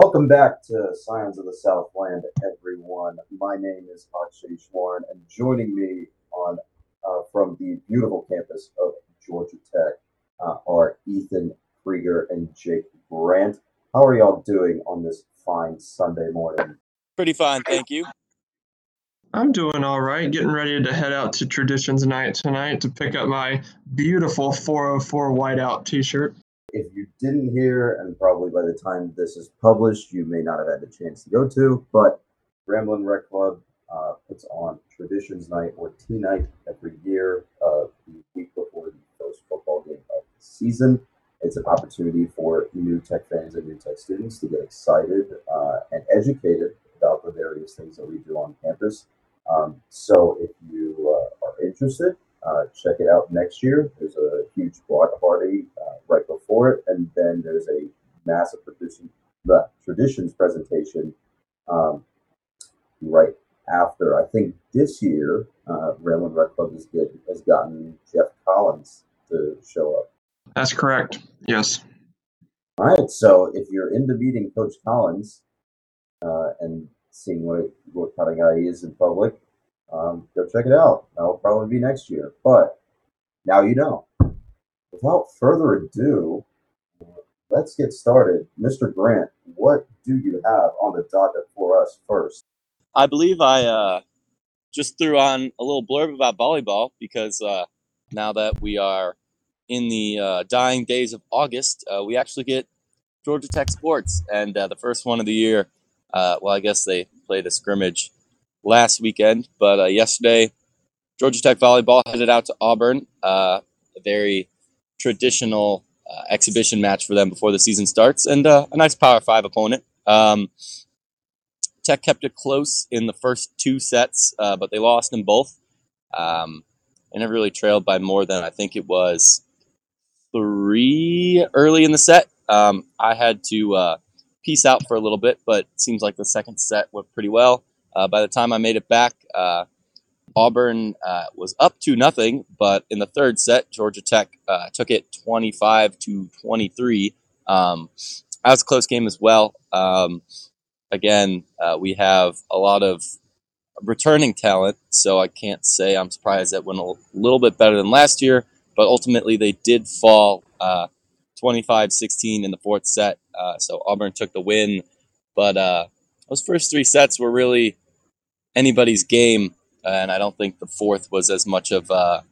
Welcome back to Scions of the Southland, everyone. My name is Akshay Schwarn, and joining me on uh, from the beautiful campus of Georgia Tech uh, are Ethan Krieger and Jake Brandt. How are y'all doing on this fine Sunday morning? Pretty fine, thank you. I'm doing all right. Getting ready to head out to Traditions Night tonight to pick up my beautiful 404 whiteout T-shirt. If you didn't hear, and probably by the time this is published, you may not have had the chance to go to, but Ramblin' Reck Club uh, puts on Traditions Night or T Night every year, uh, the week before the first football game of the season. It's an opportunity for new tech fans and new tech students to get excited uh, and educated about the various things that we do on campus. Um, so if you uh, are interested, uh, check it out next year. There's a huge block party uh, right before it, and then there's a massive tradition, the traditions presentation um, right after. I think this year, uh, Ramblin' Reck Club has, get, has gotten Geoff Collins to show up. That's correct. Yes. All right. So if you're into meeting Coach Collins uh, and seeing what what kind of guy he is in public, um, go check it out. That'll probably be next year. But now you know. Without further ado, let's get started. Mr. Grant, what do you have on the docket for us first? I believe I uh, just threw on a little blurb about volleyball because uh, now that we are in the uh, dying days of August, uh, we actually get Georgia Tech sports, and uh, the first one of the year. Uh, well, I guess they played a scrimmage last weekend, but uh, yesterday, Georgia Tech volleyball headed out to Auburn. Uh, a very traditional exhibition match for them before the season starts, and a nice Power Five opponent. Um, Tech kept it close in the first two sets, but they lost in both. Um, and never really trailed by more than I think it was three early in the set. Um, I had to uh, peace out for a little bit, but seems like the second set went pretty well. Uh, by the time I made it back, uh, Auburn uh, was up to nothing, but in the third set, Georgia Tech uh, took it 25 to 23. Um, that was a close game as well. Um, again, uh, we have a lot of returning talent, so I can't say I'm surprised that went a little bit better than last year but ultimately they did fall uh, 25-16 in the fourth set. So Auburn took the win, but those first three sets were really anybody's game, and I don't think the fourth was as much of a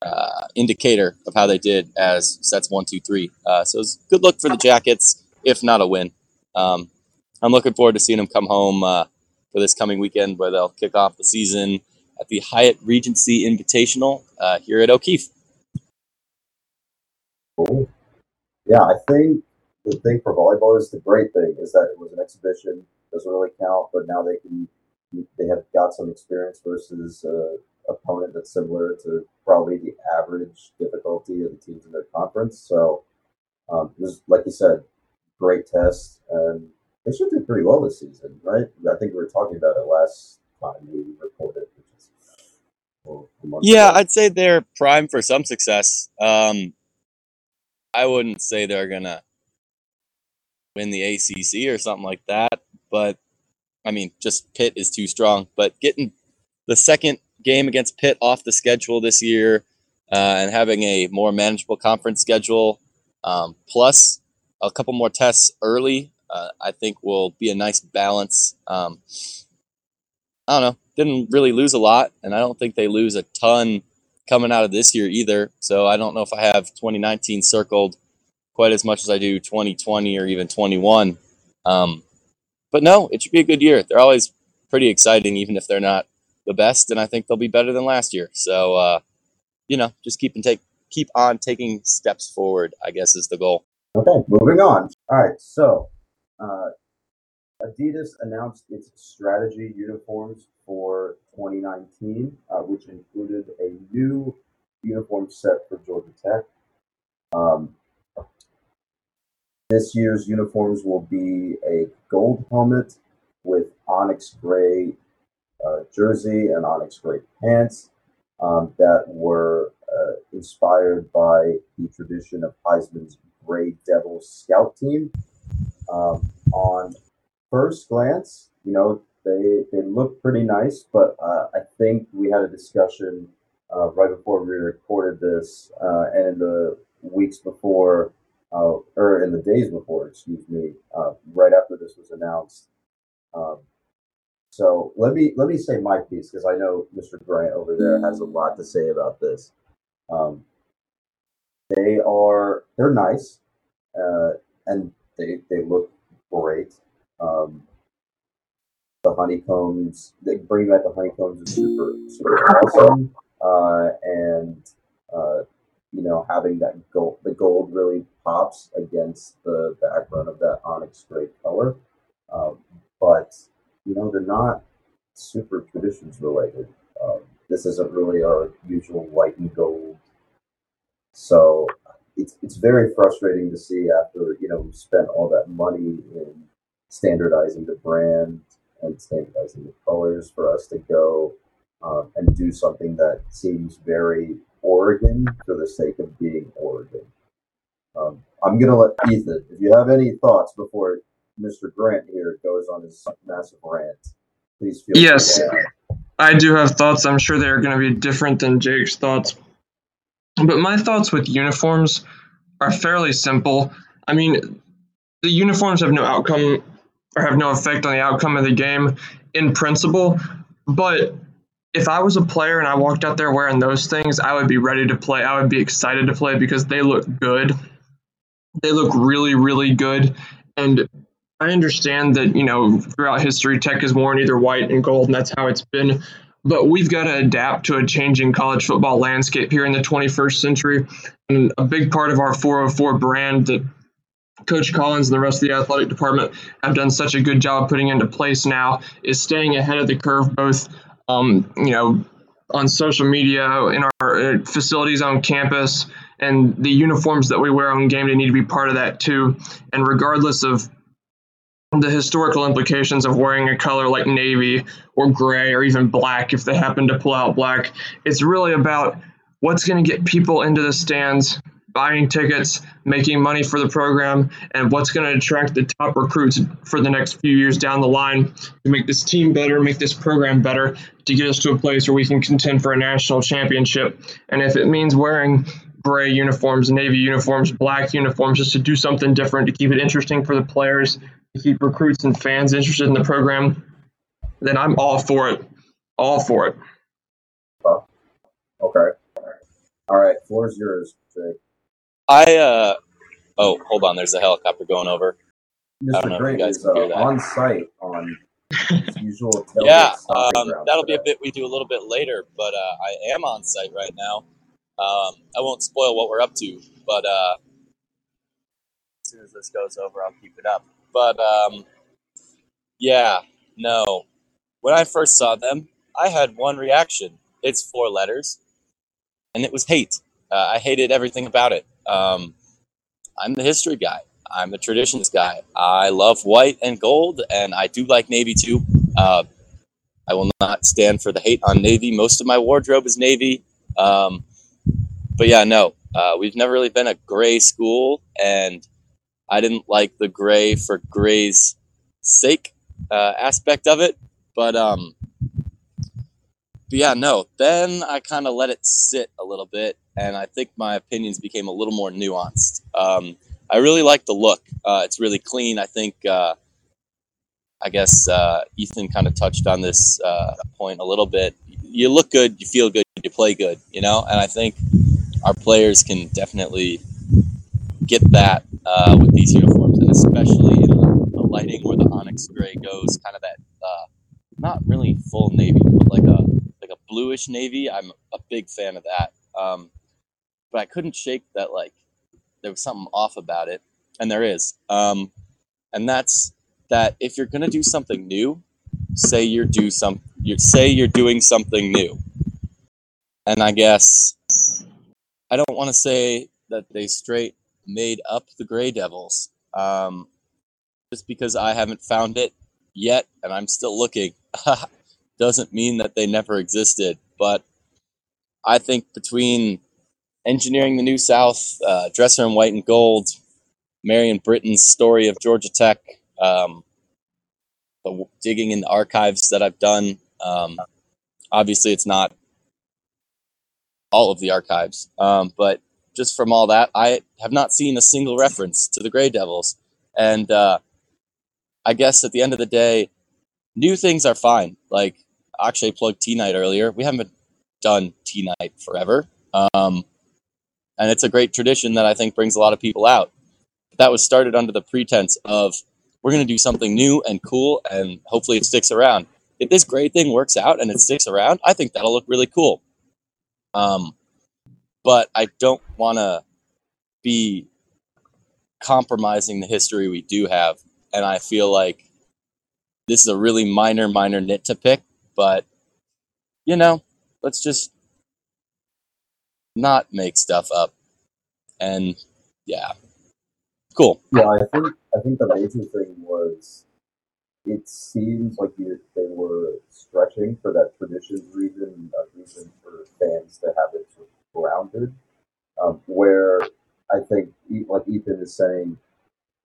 uh, indicator of how they did as sets one, two, three. Uh, so it was good look for the Jackets, if not a win. Um, I'm looking forward to seeing them come home uh, for this coming weekend, where they'll kick off the season at the Hyatt Regency Invitational uh, here at O'Keefe. Yeah, I think the thing for volleyball is the great thing is that it was an exhibition, doesn't really count, but now they can they have got some experience versus uh, opponent that's similar to probably the average difficulty of the teams in their conference. So, um, was like you said, great test, and they should do pretty well this season, right? I think we were talking about it last time we recorded yeah, I'd say they're prime for some success. Um, I wouldn't say they're gonna win the ACC or something like that, but I mean, just Pitt is too strong. But getting the second game against Pitt off the schedule this year uh, and having a more manageable conference schedule, um, plus a couple more tests early, uh, I think will be a nice balance. Um, I don't know didn't really lose a lot, and I don't think they lose a ton coming out of this year either. So I don't know if I have 2019 circled quite as much as I do 2020 or even 21. Um, but no, it should be a good year. They're always pretty exciting, even if they're not the best, and I think they'll be better than last year. So uh, you know, just keep and take keep on taking steps forward. I guess is the goal. Okay, moving on. All right, so uh, Adidas announced its strategy uniforms for 2019, uh, which included a new uniform set for Georgia Tech. Um, this year's uniforms will be a gold helmet with onyx gray uh, jersey and onyx gray pants um, that were uh, inspired by the tradition of Heisman's Gray Devils scout team. Um, on first glance, you know, they they look pretty nice, but uh, I think we had a discussion uh, right before we recorded this, uh, and in the weeks before, uh, or in the days before, excuse me, uh, right after this was announced. Um, so let me let me say my piece because I know Mr. Grant over there has a lot to say about this. Um, they are they're nice, uh, and they they look great. Um, the honeycombs, they bring back the honeycombs is super super awesome, uh, and uh, you know having that gold, the gold really pops against the background of that onyx gray color. Um, but you know they're not super traditions related. Um, this isn't really our usual white and gold. So it's it's very frustrating to see after you know we spent all that money in standardizing the brand and standardizing the colors for us to go um, and do something that seems very Oregon for the sake of being Oregon. Um, I'm gonna let Ethan, if you have any thoughts before Mr. Grant here goes on his massive rant, please feel Yes. free. to. I do have thoughts. I'm sure they're going to be different than Jake's thoughts. But my thoughts with uniforms are fairly simple. I mean, the uniforms have no outcome or have no effect on the outcome of the game in principle. But if I was a player and I walked out there wearing those things, I would be ready to play. I would be excited to play because they look good. They look really, really good. And I understand that, you know, throughout history, Tech has worn either white and gold, and that's how it's been. But we've got to adapt to a changing college football landscape here in the 21st century. And a big part of our 404 brand that Coach Collins and the rest of the athletic department have done such a good job putting into place now is staying ahead of the curve, both, um, you know, on social media, in our uh, facilities on campus, and the uniforms that we wear on game day need to be part of that too. And regardless of the historical implications of wearing a color like navy or gray or even black if they happen to pull out black. It's really about what's going to get people into the stands, buying tickets, making money for the program, and what's going to attract the top recruits for the next few years down the line to make this team better, make this program better, to get us to a place where we can contend for a national championship. And if it means wearing gray uniforms, navy uniforms, black uniforms, just to do something different, to keep it interesting for the players, to keep recruits and fans interested in the program, then I'm all for it. All for it. Oh, okay. All right, is yours, Jake. I uh oh, hold on. There's a helicopter going over. don't know Mr. if you guys is can hear uh, on site on his usual. yeah, um, that'll be a bit we do a little bit later, but uh, I am on site right now. Um, I won't spoil what we're up to, but uh, as soon as this goes over, I'll keep it up. But um, yeah, no. When I first saw them, I had one reaction. It's four letters, and it was hate. Uh, I hated everything about it. Um, I'm the history guy. I'm the traditions guy. I love white and gold, and I do like navy too. Uh, I will not stand for the hate on navy. Most of my wardrobe is navy. Um, but yeah, no, uh, we've never really been a gray school, and I didn't like the gray for gray's sake uh, aspect of it. But um, but yeah, no. Then I kind of let it sit a little bit, and I think my opinions became a little more nuanced. Um, I really like the look. Uh, it's really clean. I think. Uh, I guess uh, Ethan kind of touched on this uh, point a little bit. You look good, you feel good, you play good, you know, and I think our players can definitely get that uh, with these uniforms, and especially in the, lighting where the onyx gray goes, kind of that uh, not really full navy, but like a like a bluish navy. I'm a big fan of that. Um, but I couldn't shake that like there was something off about it, and there is. Um, and that's that if you're gonna do something new, say you're do some you say you're doing something new. And I guess I don't want to say that they straight made up the Gray Devils, um, just because I haven't found it yet, and I'm still looking. Doesn't mean that they never existed, but I think between engineering the new South, uh, dresser in white and gold, Marion Brittain's story of Georgia Tech, um, the digging in the archives that I've done. Um, obviously, it's not all of the archives, um, but just from all that, I have not seen a single reference to the Grey Devils. And uh, I guess at the end of the day, new things are fine. Like Akshay plugged T Night earlier. We haven't done T Night forever. Um, and it's a great tradition that I think brings a lot of people out. That was started under the pretense of we're going to do something new and cool, and hopefully it sticks around. If this great thing works out and it sticks around, I think that'll look really cool. Um, but I don't want to be compromising the history we do have, and I feel like this is a really minor, minor nit to pick, but you know, let's just not make stuff up. And yeah, cool. Yeah, I think I think the major thing was it seems like you, they were stretching for that traditions reason, a reason for fans to have it sort of grounded. Um, where I think, like Ethan is saying,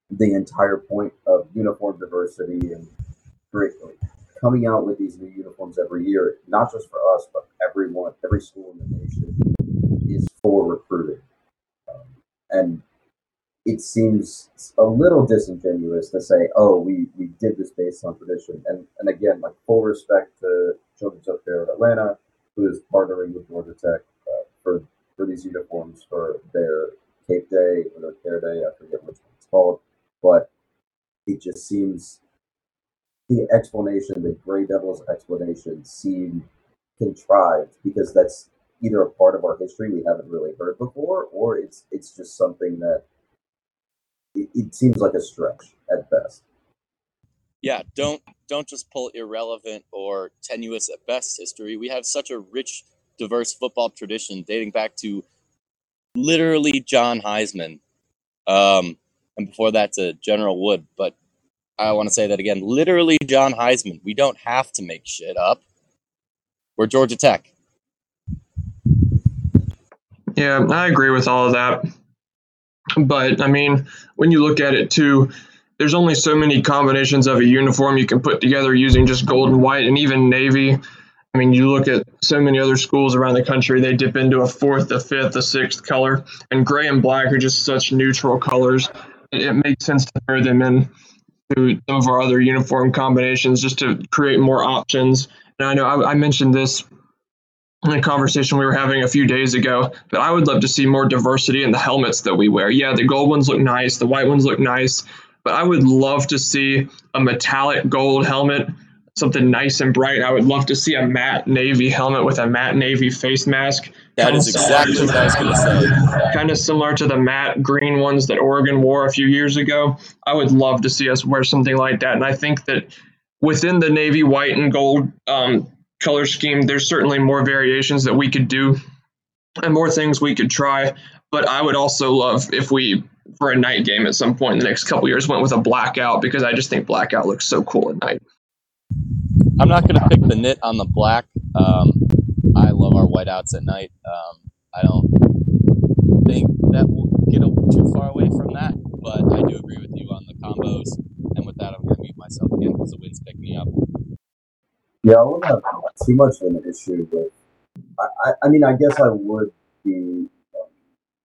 the entire point of uniform diversity and great coming out with these new uniforms every year, not just for us, but everyone, every school in the nation, for recruiting. Um, and it seems a little disingenuous to say, "Oh, we, we did this based on tradition." And and again, like full respect to Children's Healthcare of Atlanta, who is partnering with Georgia Tech uh, for for these uniforms for their Cape Day or their Care Day. I forget which it's called, but it just seems the explanation, the Grey Devils explanation, seemed contrived because that's either a part of our history we haven't really heard before, or it's it's just something that it, it seems like a stretch at best. Yeah, don't don't just pull irrelevant or tenuous at best history. We have such a rich, diverse football tradition dating back to literally John Heisman, um, and before that to General Wood. But I want to say that again. Literally John Heisman. We don't have to make shit up. We're Georgia Tech. Yeah, I agree with all of that. But I mean, when you look at it too, there's only so many combinations of a uniform you can put together using just gold and white and even navy. I mean, you look at so many other schools around the country, they dip into a fourth, a fifth, a sixth color, and gray and black are just such neutral colors. It makes sense to throw them in to some of our other uniform combinations just to create more options. And I know I, I mentioned this in a conversation we were having a few days ago but I would love to see more diversity in the helmets that we wear. Yeah, the gold ones look nice, the white ones look nice, but I would love to see a metallic gold helmet, something nice and bright. I would love to see a matte navy helmet with a matte navy face mask. That is exactly what I was going to say. Kind of similar to the matte green ones that Oregon wore a few years ago. I would love to see us wear something like that. And I think that within the navy, white, and gold um, color scheme, there's certainly more variations that we could do and more things we could try. But I would also love if we, for a night game at some point in the next couple years, went with a blackout because I just think blackout looks so cool at night. I'm not going to pick the nit on the black. Um, I love our whiteouts at night. Um, I don't think that we'll get too far away from that, but I do agree with you on the combos. And with that, I'm going to mute myself again because the wind's picking me up. Yeah, I wouldn't have too much of an issue with. I, I, mean, I guess I would be um,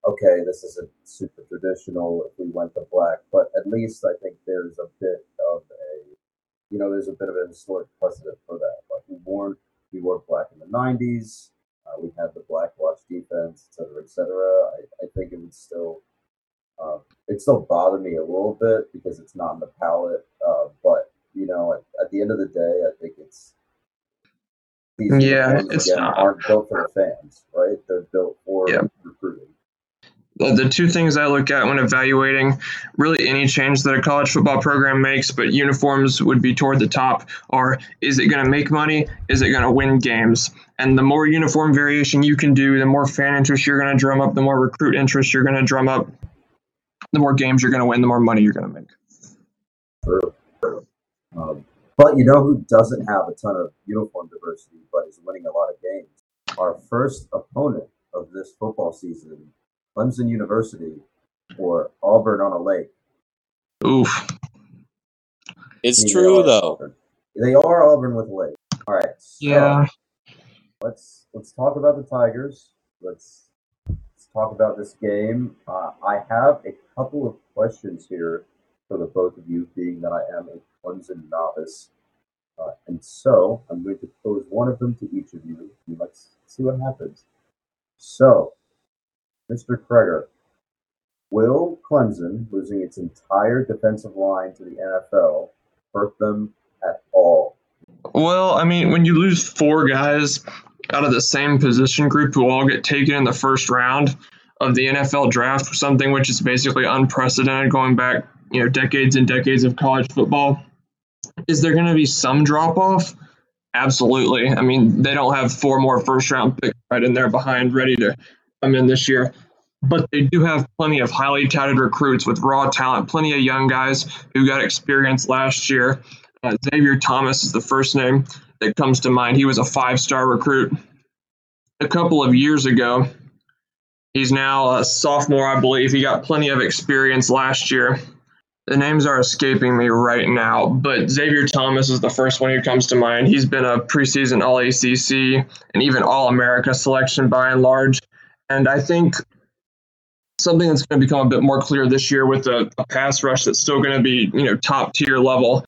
okay. This isn't super traditional if we went to black, but at least I think there's a bit of a, you know, there's a bit of a historic precedent for that. Like we wore we wore black in the '90s. Uh, we had the black watch defense, et cetera, et cetera. I, I think it would still, uh, it still bother me a little bit because it's not in the palette. Uh, but you know, at, at the end of the day, I think it's these yeah, it's again, aren't built for the fans, right? They're built for yeah. recruiting. The two things I look at when evaluating really any change that a college football program makes, but uniforms would be toward the top, are is it going to make money? Is it going to win games? And the more uniform variation you can do, the more fan interest you're going to drum up, the more recruit interest you're going to drum up, the more games you're going to win, the more money you're going to make. True. Um, but you know who doesn't have a ton of uniform diversity, but is winning a lot of games? Our first opponent of this football season, Clemson University, or Auburn on a Lake, Oof. It's I mean, true though. Auburn. They are Auburn with Lake. All right. so Yeah. Let's let's talk about the Tigers. Let's let's talk about this game. Uh, I have a couple of questions here for the both of you, being that I am a Clemson novice, uh, and so I'm going to pose one of them to each of you. And let's see what happens. So, Mr. Kreger, will Clemson losing its entire defensive line to the NFL hurt them at all? Well, I mean, when you lose four guys out of the same position group who all get taken in the first round of the NFL draft, something which is basically unprecedented going back, you know, decades and decades of college football, is there going to be some drop off? Absolutely. I mean, they don't have four more first round picks right in there behind ready to come in this year. But they do have plenty of highly touted recruits with raw talent, plenty of young guys who got experience last year. Uh, Xavier Thomas is the first name that comes to mind. He was a five star recruit a couple of years ago. He's now a sophomore, I believe. He got plenty of experience last year. The names are escaping me right now, but Xavier Thomas is the first one who comes to mind. He's been a preseason All ACC and even All America selection by and large. And I think something that's going to become a bit more clear this year with a, a pass rush that's still going to be, you know, top tier level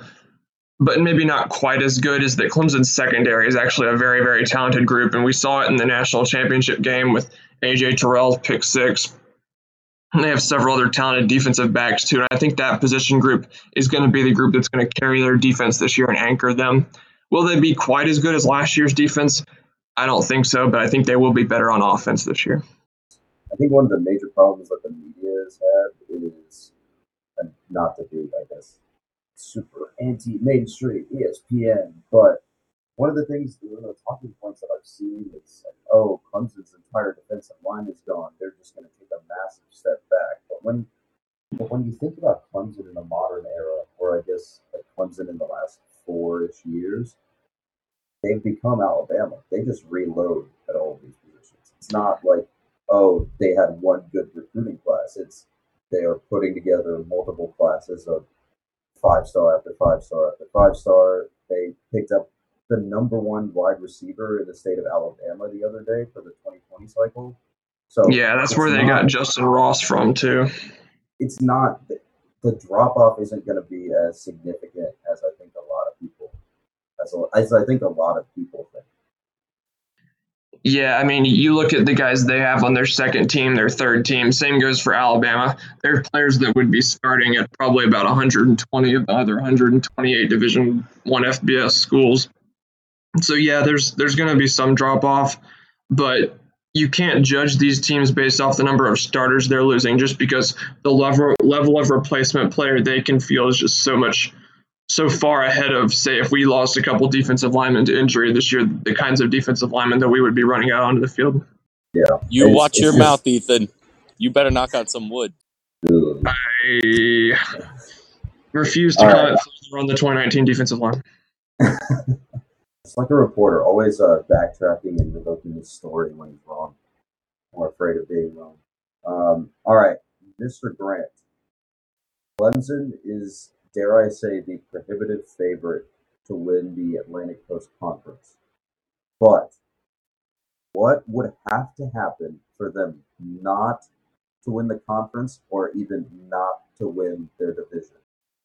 but maybe not quite as good as that Clemson's secondary is actually a very, very talented group. And we saw it in the national championship game with AJ Terrell's pick six. And they have several other talented defensive backs too. And I think that position group is going to be the group that's going to carry their defense this year and anchor them. Will they be quite as good as last year's defense? I don't think so, but I think they will be better on offense this year. I think one of the major problems that the media has had is, not to be, I guess, super anti mainstream ESPN, but one of the things, one of the talking points that I've seen is like, oh, Clemson's entire defensive line is gone. They're just going to take a massive step back. But when, but when you think about Clemson in the modern era, or I guess like Clemson in the last four-ish years, they've become Alabama. They just reload at all these positions. It's not like, oh, they had one good recruiting class. It's they are putting together multiple classes of five star after five star after five star. They picked up the number one wide receiver in the state of Alabama the other day for the 2020 cycle. So Yeah, that's where they not- got Justin Ross from too. It's not the, the drop off isn't going to be as significant as I think a lot of people as, a, as I think a lot of people think. Yeah, I mean, you look at the guys they have on their second team, their third team. Same goes for Alabama. They're players that would be starting at probably about 120 of the other 128 Division One FBS schools. So yeah, there's there's going to be some drop off, but you can't judge these teams based off the number of starters they're losing, just because the level level of replacement player they can feel is just so much so far ahead of, say, if we lost a couple defensive linemen to injury this year, the kinds of defensive linemen that we would be running out onto the field. Yeah. You It's- watch it's your just- mouth, Ethan. You better knock out some wood. I refuse to All right. comment further on the 2019 defensive line. It's like a reporter, always uh, backtracking and revoking his story when he's wrong, or afraid of being wrong. Um, all right, Mr. Grant. Clemson is, dare I say, the prohibitive favorite to win the Atlantic Coast Conference. But what would have to happen for them not to win the conference or even not to win their division?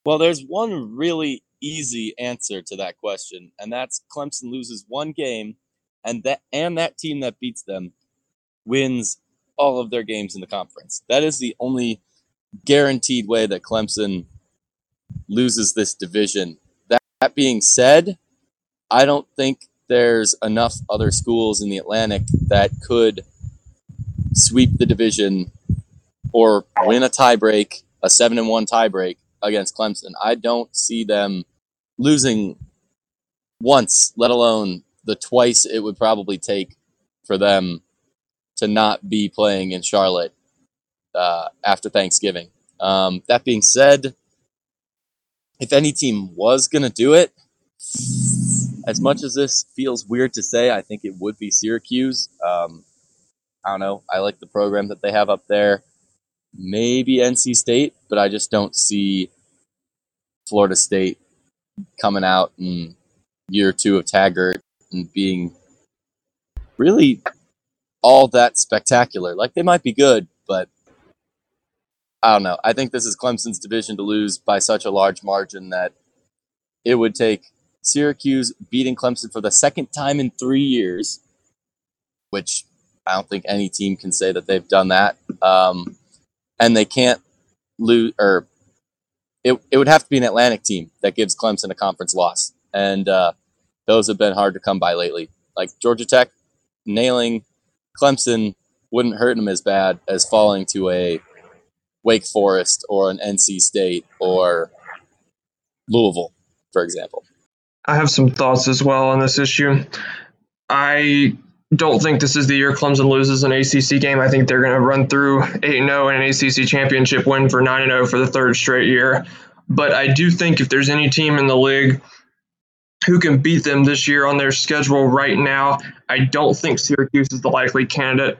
Well, there's one really easy answer to that question, and that's Clemson loses one game, and that and that team that beats them wins all of their games in the conference. That is the only guaranteed way that Clemson loses this division. That, that being said, I don't think there's enough other schools in the Atlantic that could sweep the division or win a tiebreak, a seven and one tiebreak against Clemson. I don't see them losing once, let alone the twice it would probably take for them to not be playing in Charlotte uh, after Thanksgiving. Um, that being said, if any team was going to do it, as much as this feels weird to say, I think it would be Syracuse. Um, I don't know. I like the program that they have up there. Maybe NC State, but I just don't see Florida State coming out in year two of Taggart and being really all that spectacular. Like they might be good, but I don't know. I think this is Clemson's division to lose by such a large margin that it would take Syracuse beating Clemson for the second time in three years, which I don't think any team can say that they've done that. Um, and they can't lose, or it, it would have to be an Atlantic team that gives Clemson a conference loss. And uh, those have been hard to come by lately. Like Georgia Tech nailing Clemson wouldn't hurt them as bad as falling to a Wake Forest or an NC State or Louisville, for example. I have some thoughts as well on this issue. I don't think this is the year Clemson loses an ACC game. I think they're going to run through 8 0 and oh an ACC championship win for 9 0 for the third straight year. But I do think if there's any team in the league who can beat them this year on their schedule right now, I don't think Syracuse is the likely candidate.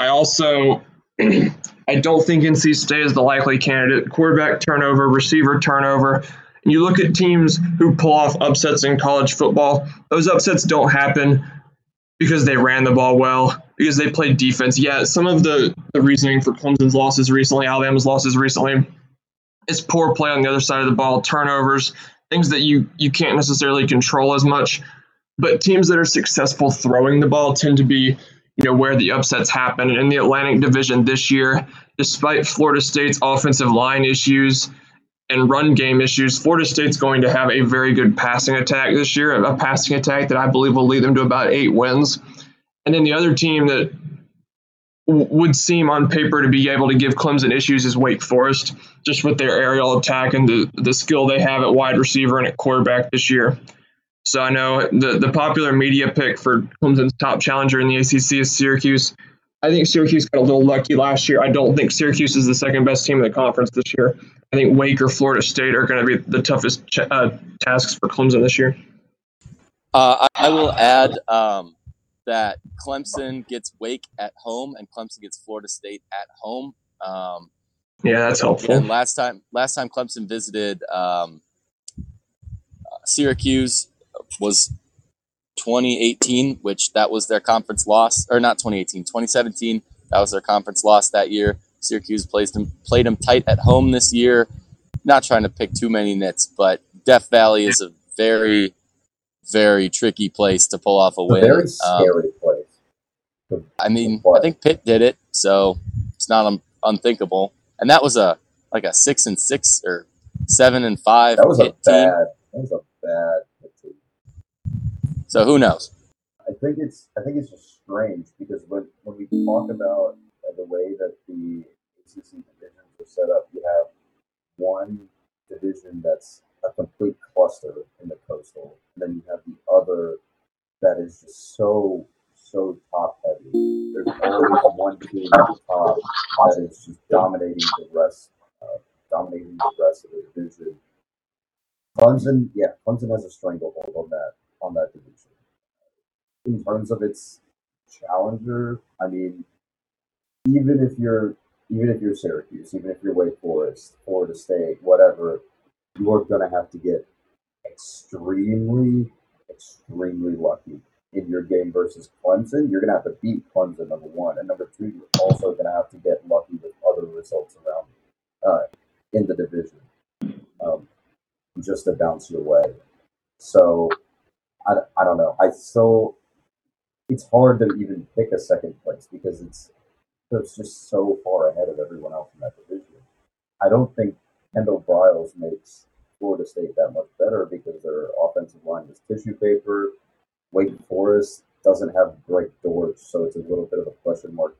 I also I don't think NC State is the likely candidate. Quarterback turnover, receiver turnover. You look at teams who pull off upsets in college football, those upsets don't happen because they ran the ball well, because they played defense. Yeah, some of the, the reasoning for Clemson's losses recently, Alabama's losses recently, is poor play on the other side of the ball, turnovers, things that you, you can't necessarily control as much. But teams that are successful throwing the ball tend to be, you know, where the upsets happen. And in the Atlantic Division this year, despite Florida State's offensive line issues, and run game issues, Florida State's going to have a very good passing attack this year, a passing attack that I believe will lead them to about eight wins. And then the other team that would seem on paper to be able to give Clemson issues is Wake Forest, just with their aerial attack and the, the skill they have at wide receiver and at quarterback this year. So I know the, the popular media pick for Clemson's top challenger in the ACC is Syracuse. I think Syracuse got a little lucky last year. I don't think Syracuse is the second best team in the conference this year. I think Wake or Florida State are going to be the toughest ch- uh, tasks for Clemson this year. Uh, I, I, will add um, that Clemson gets Wake at home and Clemson gets Florida State at home. Um, yeah, that's helpful. And last time, last time Clemson visited um, Syracuse was 2018, which that was their conference loss, or not 2018, 2017. That was their conference loss that year. Syracuse plays them, played them tight at home this year. Not trying to pick too many nits, but Death Valley is a very, very tricky place to pull off a win. A very scary um, place. I mean, I think Pitt did it, so it's not un- unthinkable. And that was a like a six and six or seven and five. That was a bad. Team. That was a bad team. so who knows? I think it's I think it's just strange because when when we talk about the way that the ACC divisions are set up, you have one division that's a complete cluster in the coastal, and then you have the other that is just so so top heavy. There's always one team at the top that is just dominating the rest, uh, dominating the rest of the division. Clemson, yeah, Clemson has a stranglehold on that on that division. In terms of its challenger, I mean, even if you're even if you're Syracuse, even if you're Wake Forest, Florida State, whatever, you are going to have to get extremely, extremely lucky in your game versus Clemson. You're going to have to beat Clemson, number one. And number two, you're also going to have to get lucky with other results around uh, in the division um, just to bounce your way. So I, I don't know. I so it's hard to even pick a second place because it's it's just so far ahead of everyone else in that division. I don't think Kendall Briles makes Florida State that much better because their offensive line is tissue paper. Wake Forest doesn't have Greg Dortch, so it's a little bit of a question mark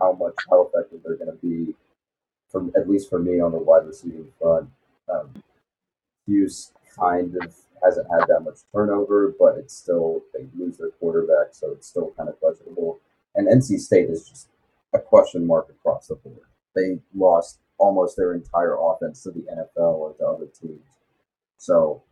how much how effective they're going to be, from at least for me on the wide receiving front. Um, Hughes kind of hasn't had that much turnover, but it's still they lose their quarterback, so it's still kind of questionable. And NC State is just a question mark across the board. They lost almost their entire offense to the NFL or to other teams. So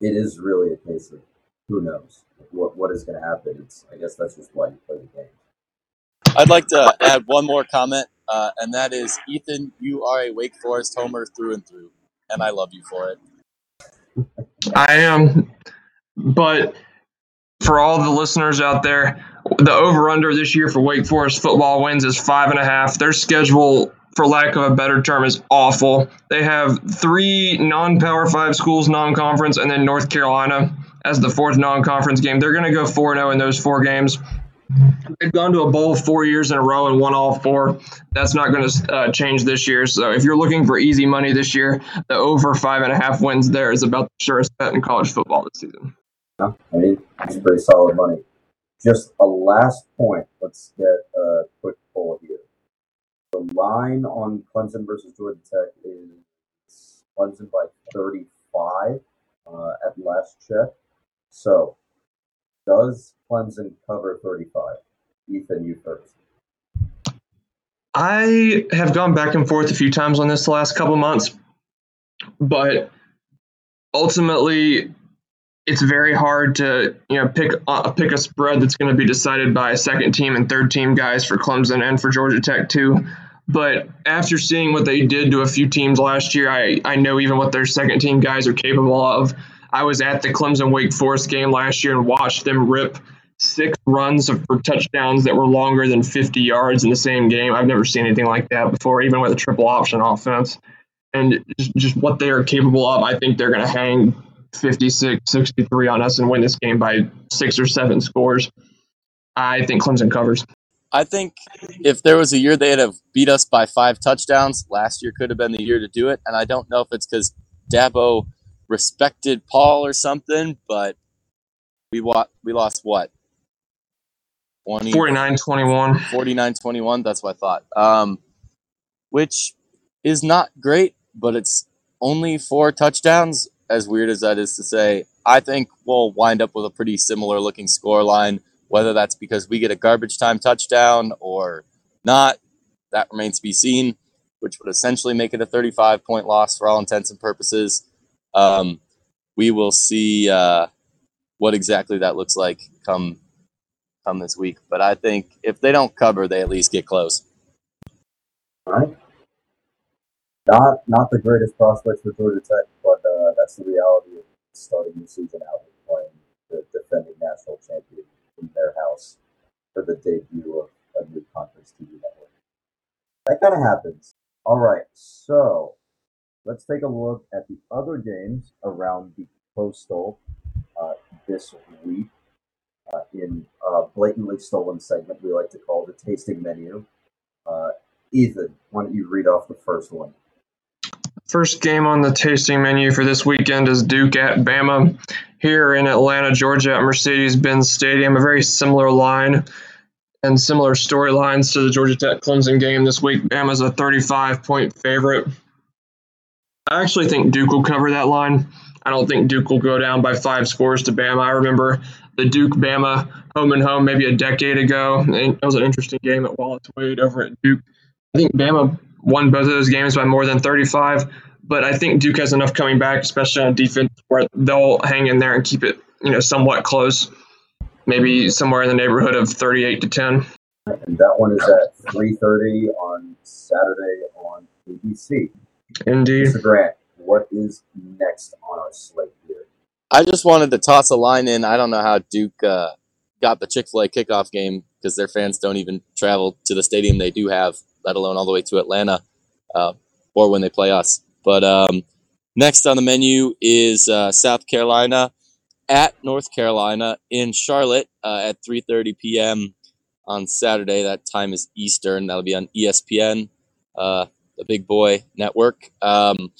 it is really a case of who knows what what is going to happen. It's I guess that's just why you play the game. I'd like to add one more comment, uh, and that is Ethan, you are a Wake Forest homer through and through. and I love you for it. I am. But for all the listeners out there, the over under this year for Wake Forest football wins is five and a half. Their schedule, for lack of a better term, is awful. They have three non power five schools non conference and then North Carolina as the fourth non conference game. They're going to go 4 0 in those four games. They've gone to a bowl four years in a row and won all four. That's not going to uh, change this year. So if you're looking for easy money this year, the over five and a half wins there is about the surest bet in college football this season. I mean, it's pretty solid money. Just a last point. Let's get a quick poll here. The line on Clemson versus Georgia Tech is Clemson by 35 uh, at last check. So, does Clemson cover 35? Ethan, you first. I have gone back and forth a few times on this the last couple months, but ultimately, it's very hard to you know pick uh, pick a spread that's going to be decided by second team and third team guys for Clemson and for Georgia Tech too. But after seeing what they did to a few teams last year, I, I know even what their second team guys are capable of. I was at the Clemson Wake Forest game last year and watched them rip six runs for touchdowns that were longer than 50 yards in the same game. I've never seen anything like that before, even with a triple option offense. And just, just what they are capable of, I think they're going to hang 56, 63 on us and win this game by six or seven scores. I think Clemson covers. I think if there was a year they'd have beat us by five touchdowns, last year could have been the year to do it. And I don't know if it's because Dabo respected Paul or something, but we wa- we lost what 20, 49 21. 49 21. That's what I thought. Um, which is not great, but it's only four touchdowns. As weird as that is to say, I think we'll wind up with a pretty similar looking score line. Whether that's because we get a garbage time touchdown or not, that remains to be seen, which would essentially make it a 35 point loss for all intents and purposes. Um, we will see uh, what exactly that looks like come come this week. But I think if they don't cover, they at least get close. All right. Not not the greatest prospects for Georgia Tech, but that's the reality of starting the season out with playing the defending national champion in their house for the debut of a new conference TV network. That kind of happens. All right, so let's take a look at the other games around the Coastal uh, this week uh, in a blatantly stolen segment we like to call the tasting menu. Uh, Ethan, why don't you read off the first one? First game on the tasting menu for this weekend is Duke at Bama here in Atlanta, Georgia at Mercedes Benz Stadium. A very similar line and similar storylines to the Georgia Tech Clemson game this week. Bama's a 35 point favorite. I actually think Duke will cover that line. I don't think Duke will go down by five scores to Bama. I remember the Duke Bama home and home maybe a decade ago. It was an interesting game at Wallace Wade over at Duke. I think Bama won both of those games by more than 35, but I think Duke has enough coming back, especially on defense, where they'll hang in there and keep it, you know, somewhat close, maybe somewhere in the neighborhood of 38 to 10. And that one is at 3:30 on Saturday on ABC. Indeed. Mr. Grant, what is next on our slate here? I just wanted to toss a line in. I don't know how Duke uh, got the Chick fil A kickoff game because their fans don't even travel to the stadium they do have, let alone all the way to Atlanta uh, or when they play us. But um, next on the menu is uh, South Carolina at North Carolina in Charlotte uh, at 3:30 p.m. on Saturday. That time is Eastern. That'll be on ESPN, uh, the Big Boy Network. Um,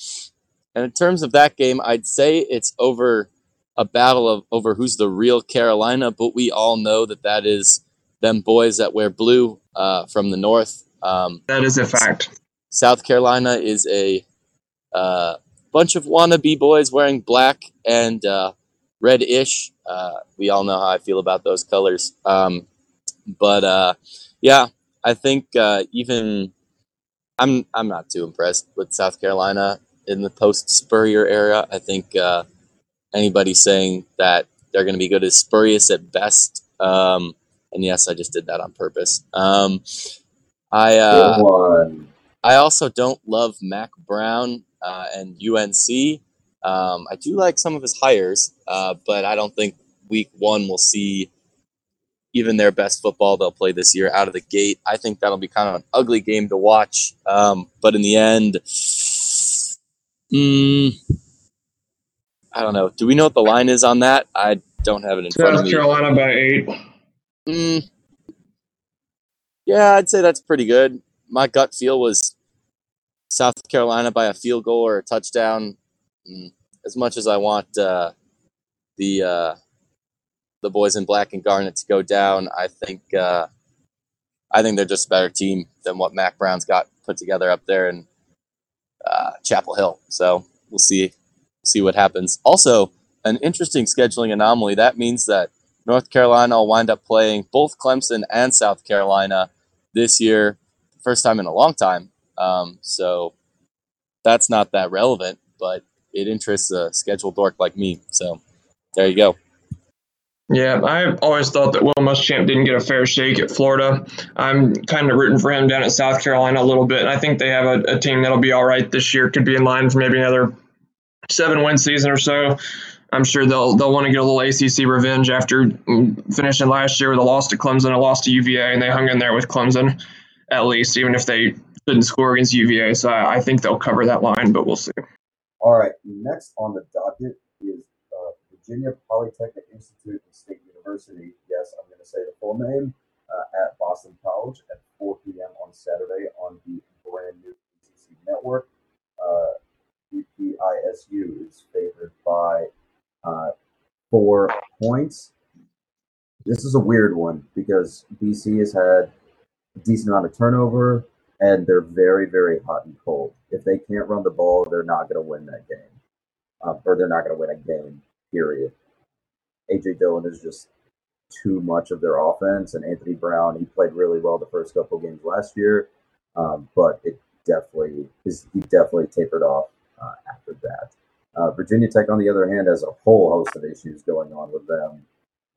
and in terms of that game, I'd say it's over a battle of over who's the real Carolina, but we all know that that is them boys that wear blue uh, from the north. Um, that is a fact. South Carolina is a uh, bunch of wannabe boys wearing black and uh, red-ish. Uh, we all know how I feel about those colors. Um, but uh, yeah, I think uh, even I'm I'm not too impressed with South Carolina in the post Spurrier era. I think uh, anybody saying that they're going to be good is spurious at best. Um, and yes, I just did that on purpose. Um, I uh, I also don't love Mack Brown uh, and UNC. Um, I do like some of his hires, uh, but I don't think week one will see even their best football they'll play this year out of the gate. I think that'll be kind of an ugly game to watch. Um, but in the end, mm, I don't know. Do we know what the line is on that? I don't have it in front of South. Carolina by eight. Mm, yeah, I'd say that's pretty good. My gut feel was South Carolina by a field goal or a touchdown. Mm, as much as I want uh, the uh, the boys in black and garnet to go down, I think uh, I think they're just a better team than what Mack Brown's got put together up there in uh, Chapel Hill. So we'll see see what happens. Also, an interesting scheduling anomaly. That means that North Carolina will wind up playing both Clemson and South Carolina this year, first time in a long time. Um, so that's not that relevant, but it interests a scheduled dork like me. So there you go. Yeah, I've always thought that Will Muschamp didn't get a fair shake at Florida. I'm kind of rooting for him down at South Carolina a little bit. I think they have a, a team that'll be all right this year. Could be in line for maybe another seven win season or so. I'm sure they'll they'll want to get a little ACC revenge after finishing last year with a loss to Clemson, a loss to UVA, and they hung in there with Clemson at least, even if they didn't score against UVA. So I, I think they'll cover that line, but we'll see. All right, next on the docket is uh, Virginia Polytechnic Institute and State University. Yes, I'm going to say the full name uh, at Boston College at 4 p.m. on Saturday on the brand new ACC network. Uh, VPISU is favored by uh, four points. This is a weird one because BC has had a decent amount of turnover and they're very, very hot and cold. If they can't run the ball, they're not going to win that game, uh, or they're not going to win a game. Period. AJ Dillon is just too much of their offense, and Anthony Brown. He played really well the first couple games last year, um, but it definitely is. He definitely tapered off uh, after that. Uh, Virginia Tech, on the other hand, has a whole host of issues going on with them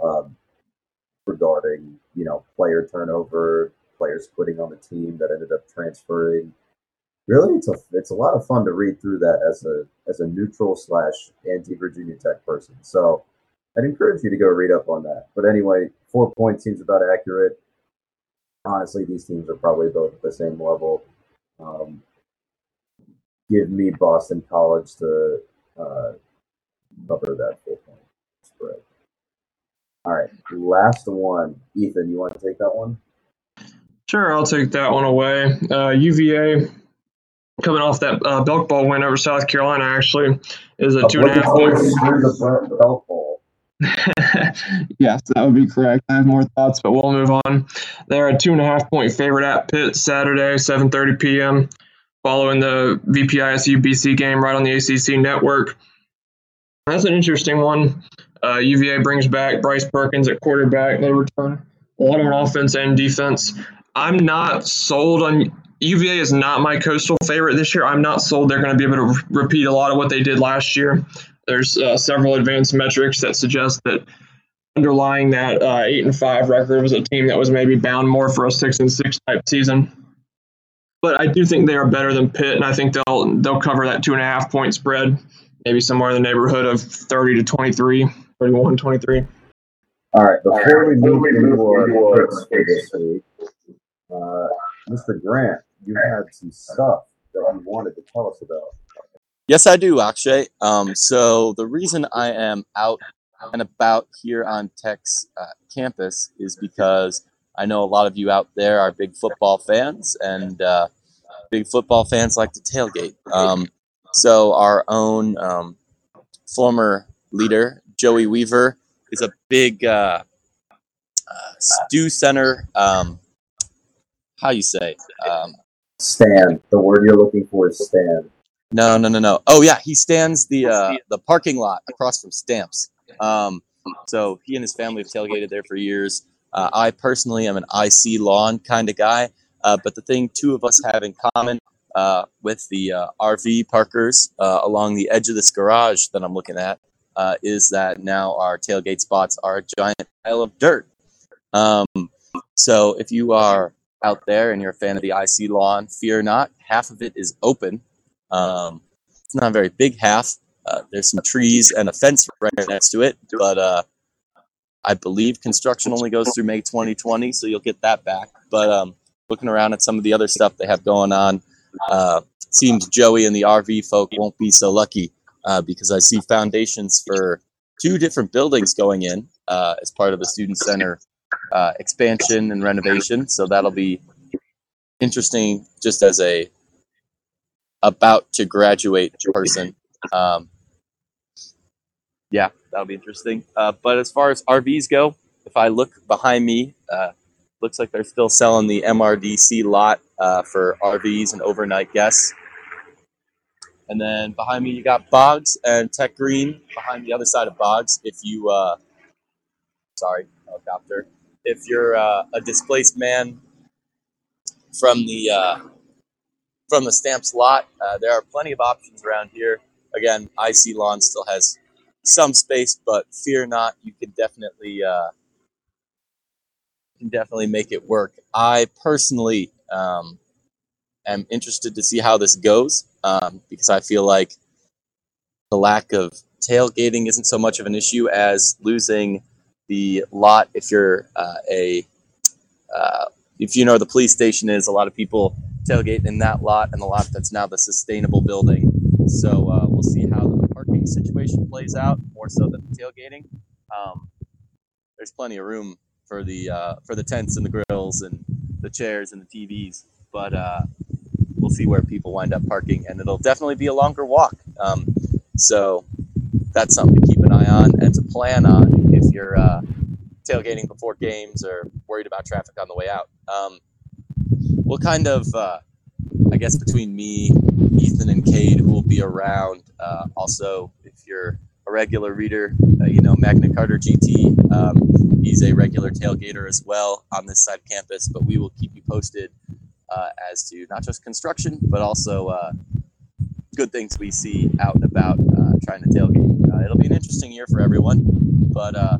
um, regarding you know player turnover, players quitting on the team that ended up transferring. Really, it's a it's a lot of fun to read through that as a as a neutral slash anti Virginia Tech person. So I'd encourage you to go read up on that. But anyway, four points seems about accurate. Honestly, these teams are probably both at the same level. Um, give me Boston College to uh, cover that full point spread. All right, last one. Ethan, you want to take that one? Sure, I'll take that one away. Uh, UVA coming off that uh, Belk Bowl win over South Carolina actually is a two and a half point. the Belk Bowl. yes, that would be correct. I have more thoughts, but we'll move on. They're a two and a half point favorite at Pitt Saturday, 7:30 p.m. Following the VPISU BC game right on the ACC network. That's an interesting one. Uh, UVA brings back Bryce Perkins at quarterback. They return a lot on offense and defense. I'm not sold on UVA is not my coastal favorite this year. I'm not sold they're going to be able to re- repeat a lot of what they did last year. There's uh, several advanced metrics that suggest that underlying that uh, eight and five record was a team that was maybe bound more for a six and six type season. But I do think they are better than Pitt, and I think they'll they'll cover that two and a half point spread, maybe somewhere in the neighborhood of 30 to 23, 31, 23. All right, before we move into our picks this week, uh, Mr. Grant, you had some stuff that you wanted to tell us about. Yes, I do, Akshay. Um, so the reason I am out and about here on Tech's uh, campus is because I know a lot of you out there are big football fans, and uh, big football fans like to tailgate. Um, so our own um, former leader, Joey Weaver, is a big uh, uh, stew center. Um, how you say? Um, Stand. The word you're looking for is stand. no, no, no, no. Oh yeah, he stands the uh, the parking lot across from Stamps. Um, so he and his family have tailgated there for years. Uh, I personally am an IC lawn kind of guy, uh, but the thing two of us have in common uh, with the uh, RV parkers uh, along the edge of this garage that I'm looking at uh, is that now our tailgate spots are a giant pile of dirt. Um, so if you are out there and you're a fan of the IC lawn, fear not. Half of it is open. Um, it's not a very big half. There's some trees and a fence right next to it, but I believe construction only goes through May 2020, so you'll get that back. But um, looking around at some of the other stuff they have going on, uh, seems Joey and the RV folk won't be so lucky uh, because I see foundations for two different buildings going in uh, as part of the student center uh, expansion and renovation. So that'll be interesting, just as a about to graduate person. Um, yeah, that'll be interesting. Uh, but as far as RVs go, if I look behind me, uh, looks like they're still selling the MRDC lot uh, for RVs and overnight guests. And then behind me, you got Boggs and Tech Green behind the other side of Boggs. If you, uh, sorry, helicopter. If you're uh, a displaced man from the uh, from the stamps lot, there are plenty of options around here. Again, IC Lawn still has some space, but fear not, you can definitely uh, can definitely make it work. I personally um, am interested to see how this goes um, because I feel like the lack of tailgating isn't so much of an issue as losing the lot. If you're uh, a uh, if you know where the police station is, a lot of people tailgate in that lot and the lot that's now the sustainable building. So uh, we'll see how situation plays out more so than the tailgating. Um, there's plenty of room for the uh, for the tents and the grills and the chairs and the TVs, but uh, we'll see where people wind up parking, and it'll definitely be a longer walk. Um, so that's something to keep an eye on and to plan on if you're uh, tailgating before games or worried about traffic on the way out. Um, what kind of, uh, I guess, between me, Ethan, and Cade, who will be around, uh, also, if you're a regular reader, uh, you know, Magna Carta GT, um, he's a regular tailgater as well on this side of campus, but we will keep you posted uh, as to not just construction, but also uh, good things we see out and about uh, trying to tailgate. Uh, it'll be an interesting year for everyone, but uh,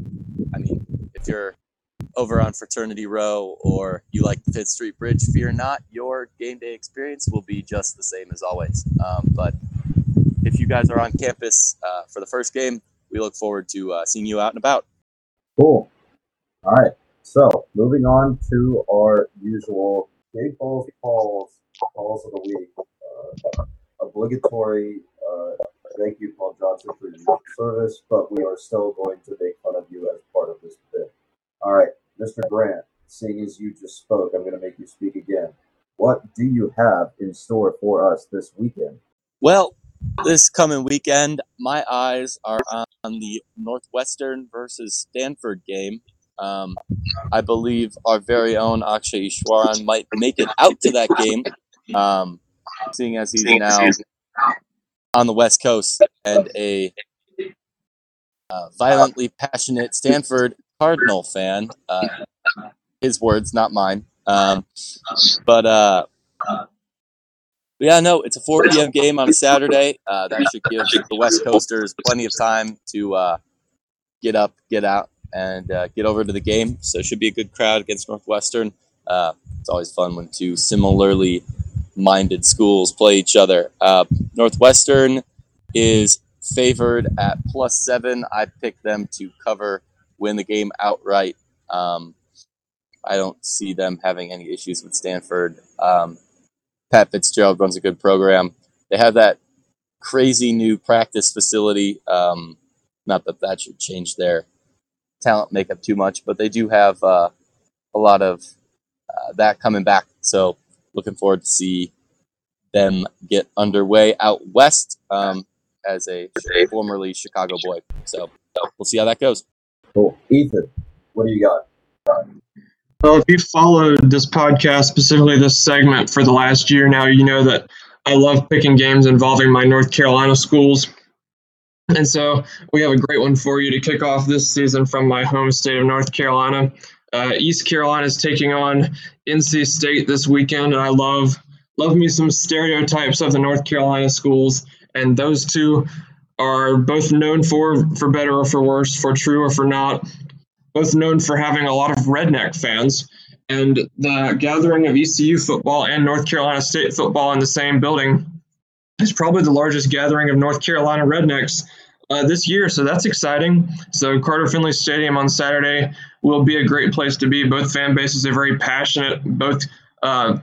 I mean, if you're over on Fraternity Row or you like the Fifth Street Bridge, fear not, your game day experience will be just the same as always. Um, but if you guys are on campus uh, for the first game, we look forward to uh, seeing you out and about. Cool. All right. So moving on to our usual big balls calls calls of the week. Uh, obligatory. Uh, thank you, Paul Johnson, for your service, but we are still going to make fun of you as part of this bit. All right, Mr. Grant. Seeing as you just spoke, I'm going to make you speak again. What do you have in store for us this weekend? Well, this coming weekend, my eyes are on the Northwestern versus Stanford game. Um, I believe our very own Akshay Ishwaran might make it out to that game, um, seeing as he's now on the West Coast and a uh, violently passionate Stanford Cardinal fan. Uh, his words, not mine. Um, but uh, yeah, no, it's a 4 p.m. game on a Saturday. Uh, that should give the West Coasters plenty of time to uh, get up, get out, and uh, get over to the game. So it should be a good crowd against Northwestern. Uh, it's always fun when two similarly minded schools play each other. Uh, Northwestern is favored at plus seven. I picked them to cover, win the game outright. Um, I don't see them having any issues with Stanford. Um, Pat Fitzgerald runs a good program. They have that crazy new practice facility. Um, not that that should change their talent makeup too much, but they do have uh, a lot of uh, that coming back. So looking forward to see them get underway out west um, as a formerly Chicago boy. So we'll see how that goes. Cool. Ethan, what do you got? Well, if you've followed this podcast, specifically this segment for the last year now, you know that I love picking games involving my North Carolina schools. And so we have a great one for you to kick off this season from my home state of North Carolina. Uh, East Carolina is taking on NC State this weekend, and I love love me some stereotypes of the North Carolina schools, and those two are both known for for better or for worse, for true or for not, both known for having a lot of redneck fans. And the gathering of ECU football and North Carolina State football in the same building is probably the largest gathering of North Carolina rednecks uh, this year. So that's exciting. So Carter Finley Stadium on Saturday will be a great place to be. Both fan bases are very passionate. Both uh,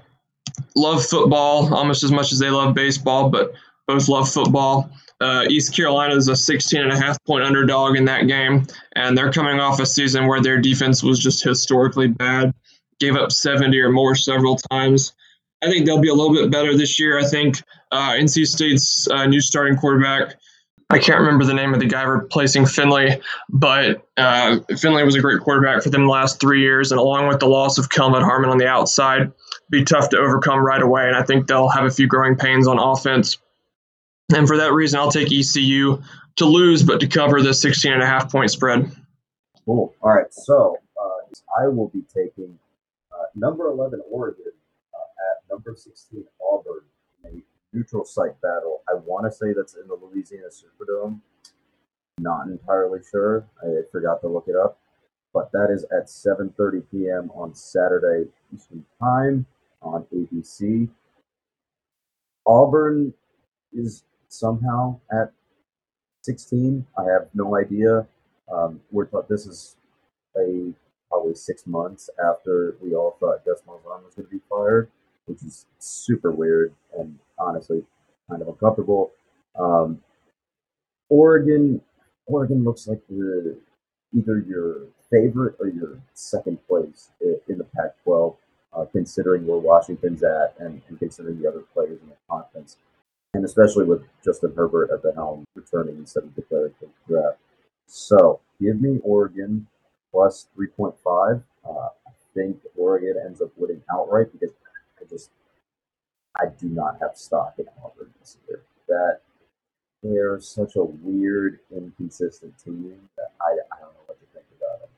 love football almost as much as they love baseball, but both love football. Uh, East Carolina is a 16 and a half point underdog in that game, and they're coming off a season where their defense was just historically bad, gave up 70 or more several times. I think they'll be a little bit better this year. I think uh, NC State's uh, new starting quarterback, I can't remember the name of the guy replacing Finley, but uh, Finley was a great quarterback for them the last three years, and along with the loss of Kelvin Harmon on the outside, be tough to overcome right away. And I think they'll have a few growing pains on offense. And for that reason, I'll take ECU to lose, but to cover the 16 and a half point spread. Cool. All right. So uh, I will be taking uh, number 11 Oregon uh, at number 16 Auburn in a neutral site battle. I want to say that's in the Louisiana Superdome. Not entirely sure. I forgot to look it up. But that is at 7:30 p.m. on Saturday Eastern Time on ABC. Auburn is somehow at 16. I have no idea. Um, we're taught this is a probably six months after we all thought Gus Malzahn was going to be fired, which is super weird and honestly kind of uncomfortable. Um, Oregon, Oregon looks like the either your favorite or your second place in the Pac-12 uh, considering where Washington's at and, and, considering the other players in the conference, and especially with Justin Herbert at the helm returning instead of declaring for the draft. So give me Oregon plus 3.5. Uh, I think Oregon ends up winning outright because I just I do not have stock in Auburn this year. That they're such a weird, inconsistent team that I, I don't know what to think about them.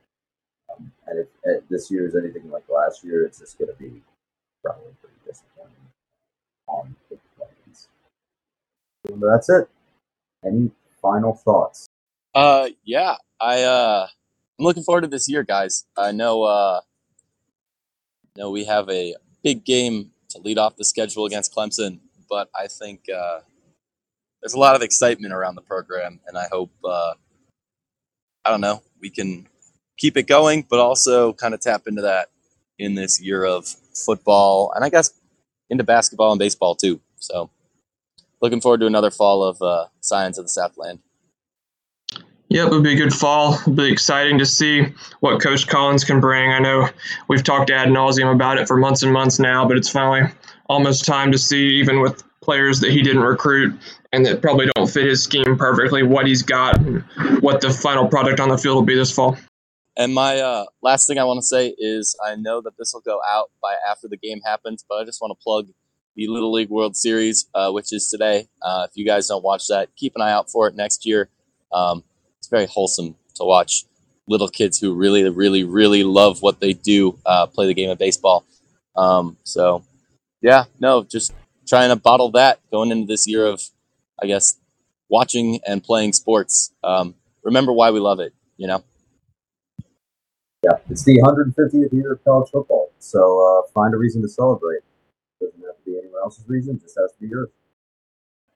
Um, and if, if this year is anything like last year, it's just going to be probably pretty disappointing. That's it. Any final thoughts? Uh, yeah, I uh, I'm looking forward to this year, guys. I know, uh, know we have a big game to lead off the schedule against Clemson, but I think uh, there's a lot of excitement around the program, and I hope uh, I don't know we can keep it going, but also kind of tap into that in this year of football and I guess into basketball and baseball too. So looking forward to another fall of uh, Science of the Southland. Yep, it'll be a good fall. It'll be exciting to see what Coach Collins can bring. I know we've talked ad nauseum about it for months and months now, but it's finally almost time to see, even with players that he didn't recruit and that probably don't fit his scheme perfectly, what he's got and what the final product on the field will be this fall. And my uh, last thing I want to say is I know that this will go out by after the game happens, but I just want to plug the Little League World Series, uh, which is today. Uh, if you guys don't watch that, keep an eye out for it next year. Um, it's very wholesome to watch little kids who really, really, really love what they do uh, play the game of baseball. Um, so, yeah, no, just trying to bottle that going into this year of, I guess, watching and playing sports. Um, remember why we love it, you know? Yeah, it's the 150th year of college football, so uh, find a reason to celebrate. Doesn't have to be anyone else's reason; just to be yours.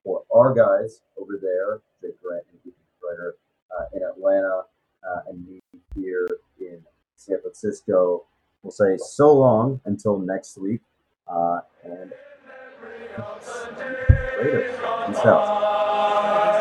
For our guys over there, Jake Grant and Strider uh, in Atlanta, uh, and me here in San Francisco, we'll say so long until next week, uh, and later. Peace out.